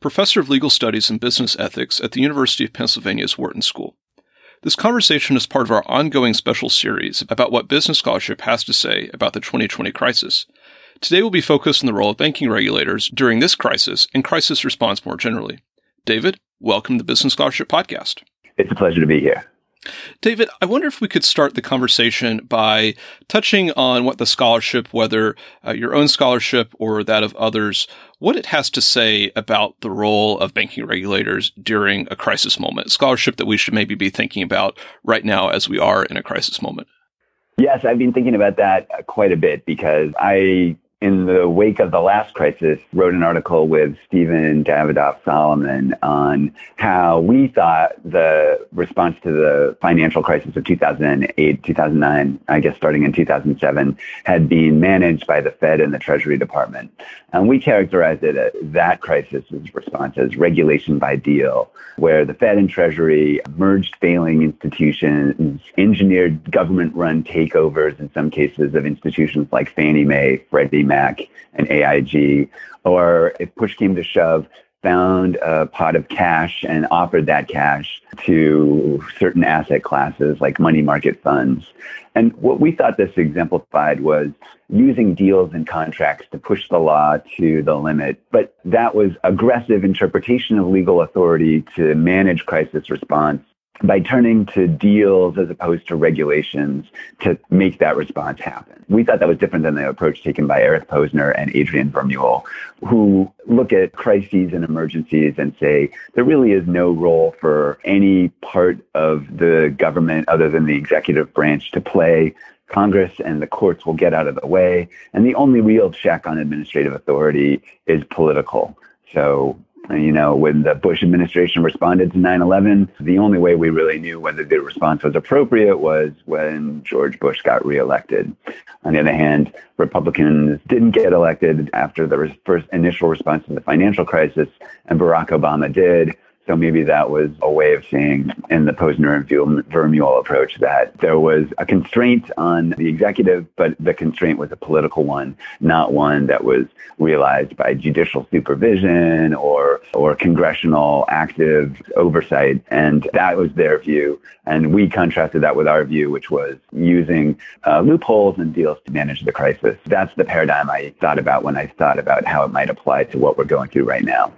professor of legal studies and business ethics at the University of Pennsylvania's Wharton School. This conversation is part of our ongoing special series about what business scholarship has to say about the 2020 crisis. Today we'll be focused on the role of banking regulators during this crisis and crisis response more generally. David, welcome to the Business Scholarship Podcast. It's a pleasure to be here. David, I wonder if we could start the conversation by touching on what the scholarship, whether uh, your own scholarship or that of others, what it has to say about the role of banking regulators during a crisis moment, scholarship that we should maybe be thinking about right now as we are in a crisis moment. Yes, I've been thinking about that quite a bit because I in the wake of the last crisis, wrote an article with Steven Davidoff Solomon on how we thought the response to the financial crisis of 2008, 2009, I guess starting in 2007, had been managed by the Fed and the Treasury Department. And we characterized it as that crisis's response as regulation by deal, where the Fed and Treasury merged failing institutions, engineered government run takeovers in some cases of institutions like Fannie Mae, Freddie Mac, and AIG, or if push came to shove, found a pot of cash and offered that cash to certain asset classes like money market funds. And what we thought this exemplified was using deals and contracts to push the law to the limit. But that was aggressive interpretation of legal authority to manage crisis response by turning to deals as opposed to regulations to make that response happen. We thought that was different than the approach taken by Eric Posner and Adrian Vermeule, who look at crises and emergencies and say there really is no role for any part of the government other than the executive branch to play. Congress and the courts will get out of the way. And the only real check on administrative authority is political. So you know, when the Bush administration responded to 9 11, the only way we really knew whether the response was appropriate was when George Bush got reelected. On the other hand, Republicans didn't get elected after the first initial response to the financial crisis, and Barack Obama did. So maybe that was a way of saying in the Posner and Vermeule approach that there was a constraint on the executive, but the constraint was a political one, not one that was realized by judicial supervision or, or congressional active oversight. And that was their view. And we contrasted that with our view, which was using uh, loopholes and deals to manage the crisis. That's the paradigm I thought about when I thought about how it might apply to what we're going through right now.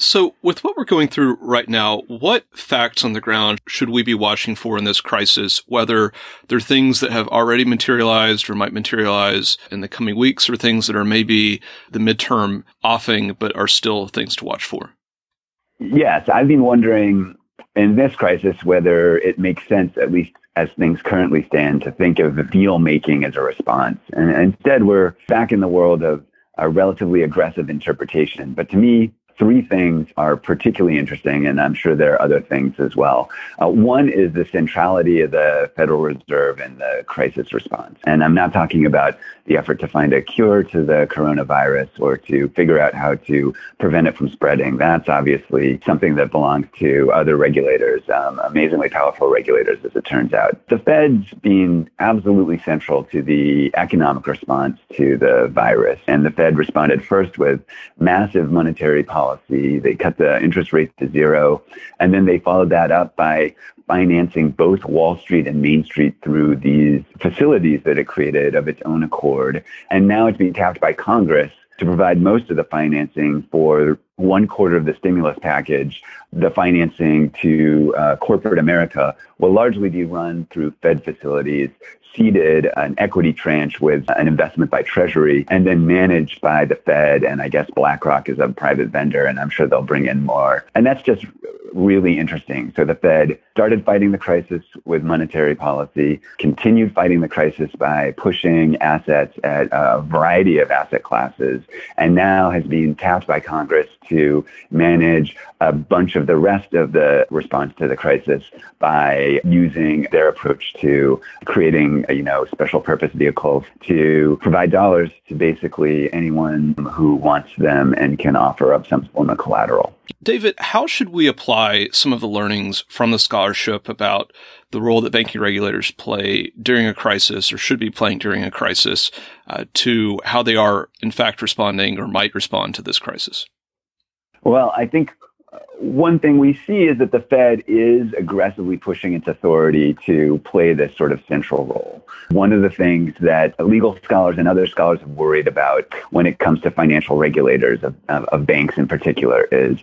So, with what we're going through right now, what facts on the ground should we be watching for in this crisis? Whether they're things that have already materialized or might materialize in the coming weeks, or things that are maybe the midterm offing but are still things to watch for? Yes, I've been wondering in this crisis whether it makes sense, at least as things currently stand, to think of deal making as a response. And instead, we're back in the world of a relatively aggressive interpretation. But to me, three things are particularly interesting, and I'm sure there are other things as well. Uh, one is the centrality of the Federal Reserve in the crisis response. And I'm not talking about the effort to find a cure to the coronavirus or to figure out how to prevent it from spreading. That's obviously something that belongs to other regulators, um, amazingly powerful regulators, as it turns out. The Fed's been absolutely central to the economic response to the virus. And the Fed responded first with massive monetary policy policy. They cut the interest rates to zero. And then they followed that up by financing both Wall Street and Main Street through these facilities that it created of its own accord. And now it's being tapped by Congress to provide most of the financing for one quarter of the stimulus package. The financing to uh, corporate America will largely be run through Fed facilities seeded an equity tranche with an investment by Treasury and then managed by the Fed. And I guess BlackRock is a private vendor, and I'm sure they'll bring in more. And that's just really interesting. So the Fed started fighting the crisis with monetary policy, continued fighting the crisis by pushing assets at a variety of asset classes, and now has been tapped by Congress to manage a bunch of the rest of the response to the crisis by using their approach to creating, you know, special purpose vehicles to provide dollars to basically anyone who wants them and can offer up some form of collateral. David, how should we apply some of the learnings from the scholarship about the role that banking regulators play during a crisis or should be playing during a crisis uh, to how they are, in fact, responding or might respond to this crisis? Well, I think one thing we see is that the Fed is aggressively pushing its authority to play this sort of central role. One of the things that legal scholars and other scholars have worried about when it comes to financial regulators of, of, of banks in particular is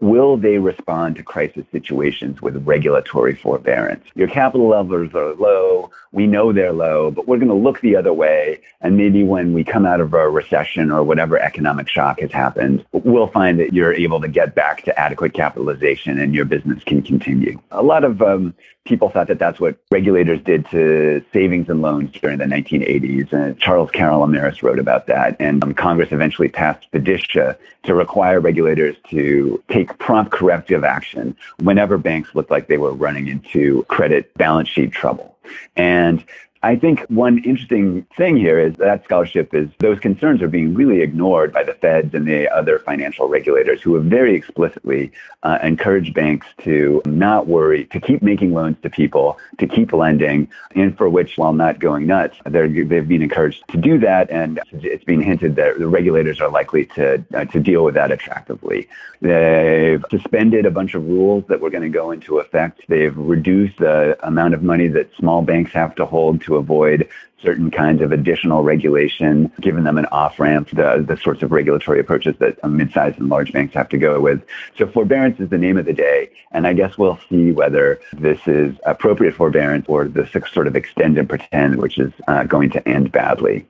will they respond to crisis situations with regulatory forbearance? Your capital levels are low. We know they're low, but we're going to look the other way. And maybe when we come out of a recession or whatever economic shock has happened, we'll find that you're able to get back to adequate capitalization and your business can continue. A lot of um, people thought that that's what regulators did to savings and loans during the 1980s. And Charles Calomiris wrote about that. And um, Congress eventually passed FDICIA to require regulators to take prompt corrective action whenever banks looked like they were running into credit balance sheet trouble. And I think one interesting thing here is that scholarship is those concerns are being really ignored by the feds and the other financial regulators who have very explicitly uh, encouraged banks to not worry, to keep making loans to people, to keep lending, and for which, while not going nuts, they've been encouraged to do that. And it's being hinted that the regulators are likely to, uh, to deal with that attractively. They've suspended a bunch of rules that were going to go into effect. They've reduced the amount of money that small banks have to hold to to avoid certain kinds of additional regulation, giving them an off ramp, the, the sorts of regulatory approaches that mid-sized and large banks have to go with. So forbearance is the name of the day. And I guess we'll see whether this is appropriate forbearance or the sort of extend and pretend, which is uh, going to end badly.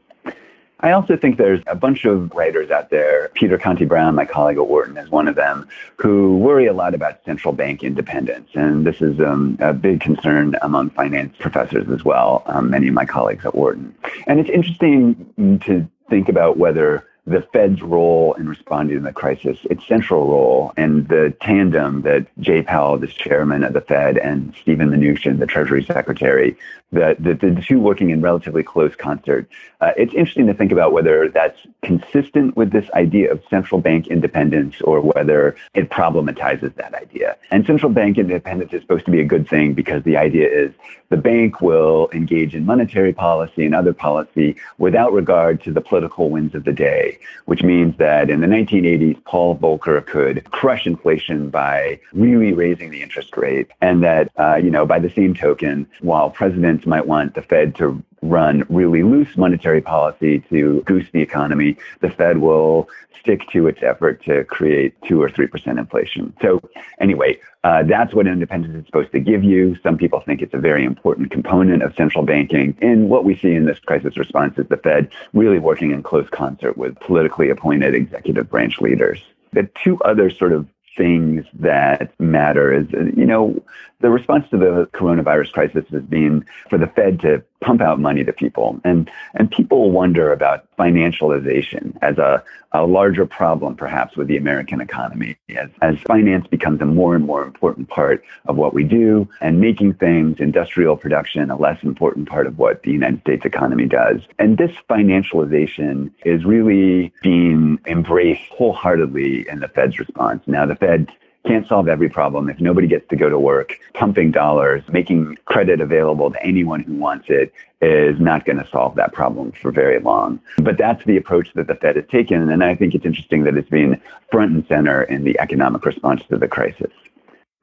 I also think there's a bunch of writers out there. Peter Conti Brown, my colleague at Wharton, is one of them, who worry a lot about central bank independence. And this is um, a big concern among finance professors as well, um, many of my colleagues at Wharton. And it's interesting to think about whether the Fed's role in responding to the crisis, its central role, and the tandem that Jay Powell, the chairman of the Fed, and Steven Mnuchin, the Treasury Secretary, the, the, the two working in relatively close concert. Uh, it's interesting to think about whether that's consistent with this idea of central bank independence or whether it problematizes that idea. And central bank independence is supposed to be a good thing because the idea is the bank will engage in monetary policy and other policy without regard to the political winds of the day, which means that in the 1980s, Paul Volcker could crush inflation by really raising the interest rate. And that, uh, you know, by the same token, while President might want the Fed to run really loose monetary policy to goose the economy, the Fed will stick to its effort to create two or three percent inflation. So anyway, uh, that's what independence is supposed to give you. Some people think it's a very important component of central banking. And what we see in this crisis response is the Fed really working in close concert with politically appointed executive branch leaders. The two other sort of things that matter is, you know, the response to the coronavirus crisis has been for the Fed to pump out money to people. And, and people wonder about financialization as a, a larger problem, perhaps, with the American economy. As, as finance becomes a more and more important part of what we do, and making things, industrial production, a less important part of what the United States economy does. And this financialization is really being embraced wholeheartedly in the Fed's response. Now, the Fed can't solve every problem. If nobody gets to go to work, pumping dollars, making credit available to anyone who wants it is not going to solve that problem for very long. But that's the approach that the Fed has taken. And I think it's interesting that it's been front and center in the economic response to the crisis.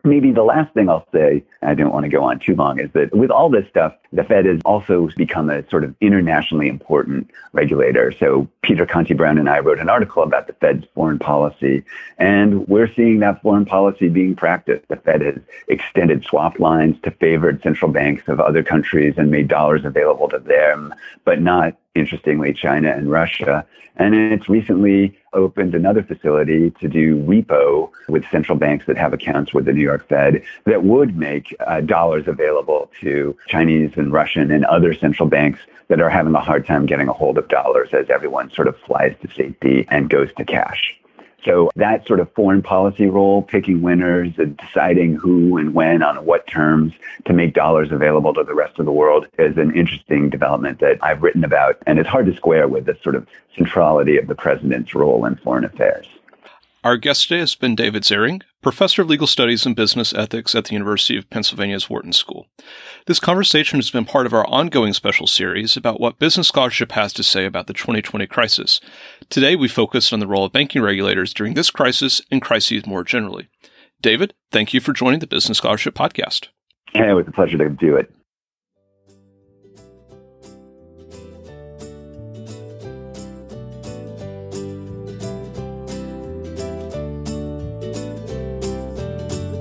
Maybe the last thing I'll say, I don't want to go on too long, is that with all this stuff, the Fed has also become a sort of internationally important regulator. So Peter Conti Brown and I wrote an article about the Fed's foreign policy, and we're seeing that foreign policy being practiced. The Fed has extended swap lines to favored central banks of other countries and made dollars available to them, but not interestingly, China and Russia. And it's recently opened another facility to do repo with central banks that have accounts with the New York Fed that would make uh, dollars available to Chinese and Russian and other central banks that are having a hard time getting a hold of dollars as everyone sort of flies to safety and goes to cash. So that sort of foreign policy role, picking winners and deciding who and when on what terms to make dollars available to the rest of the world is an interesting development that I've written about. And it's hard to square with the sort of centrality of the president's role in foreign affairs. Our guest today has been David Zaring, professor of legal studies and business ethics at the University of Pennsylvania's Wharton School. This conversation has been part of our ongoing special series about what business scholarship has to say about the 2020 crisis. Today, we focused on the role of banking regulators during this crisis and crises more generally. David, thank you for joining the Business Scholarship Podcast. Hey, it was a pleasure to do it.